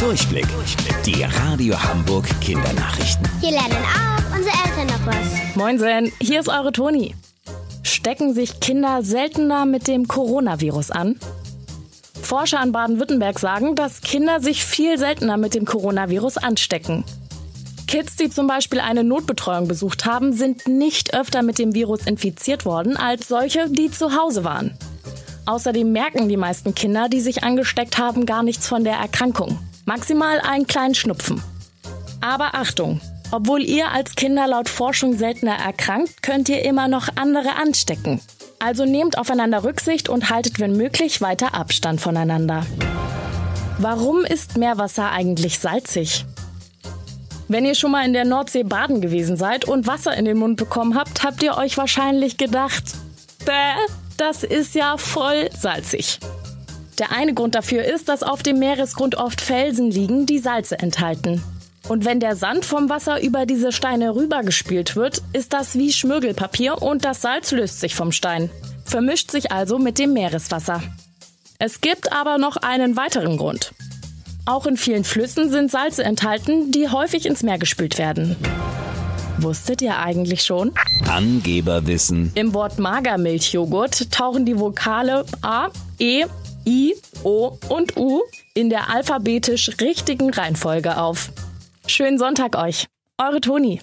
Durchblick. Die Radio Hamburg Kindernachrichten. Hier lernen auch unsere Eltern noch was. Moinsen, hier ist eure Toni. Stecken sich Kinder seltener mit dem Coronavirus an? Forscher an Baden-Württemberg sagen, dass Kinder sich viel seltener mit dem Coronavirus anstecken. Kids, die zum Beispiel eine Notbetreuung besucht haben, sind nicht öfter mit dem Virus infiziert worden als solche, die zu Hause waren. Außerdem merken die meisten Kinder, die sich angesteckt haben, gar nichts von der Erkrankung. Maximal einen kleinen Schnupfen. Aber Achtung! Obwohl ihr als Kinder laut Forschung seltener erkrankt, könnt ihr immer noch andere anstecken. Also nehmt aufeinander Rücksicht und haltet, wenn möglich, weiter Abstand voneinander. Warum ist Meerwasser eigentlich salzig? Wenn ihr schon mal in der Nordsee baden gewesen seid und Wasser in den Mund bekommen habt, habt ihr euch wahrscheinlich gedacht, bäh, das ist ja voll salzig. Der eine Grund dafür ist, dass auf dem Meeresgrund oft Felsen liegen, die Salze enthalten. Und wenn der Sand vom Wasser über diese Steine rübergespült wird, ist das wie Schmirgelpapier und das Salz löst sich vom Stein, vermischt sich also mit dem Meereswasser. Es gibt aber noch einen weiteren Grund. Auch in vielen Flüssen sind Salze enthalten, die häufig ins Meer gespült werden. Wusstet ihr eigentlich schon? Angeberwissen. Im Wort Magermilchjoghurt tauchen die Vokale A, E, I, O und U in der alphabetisch richtigen Reihenfolge auf. Schönen Sonntag euch. Eure Toni.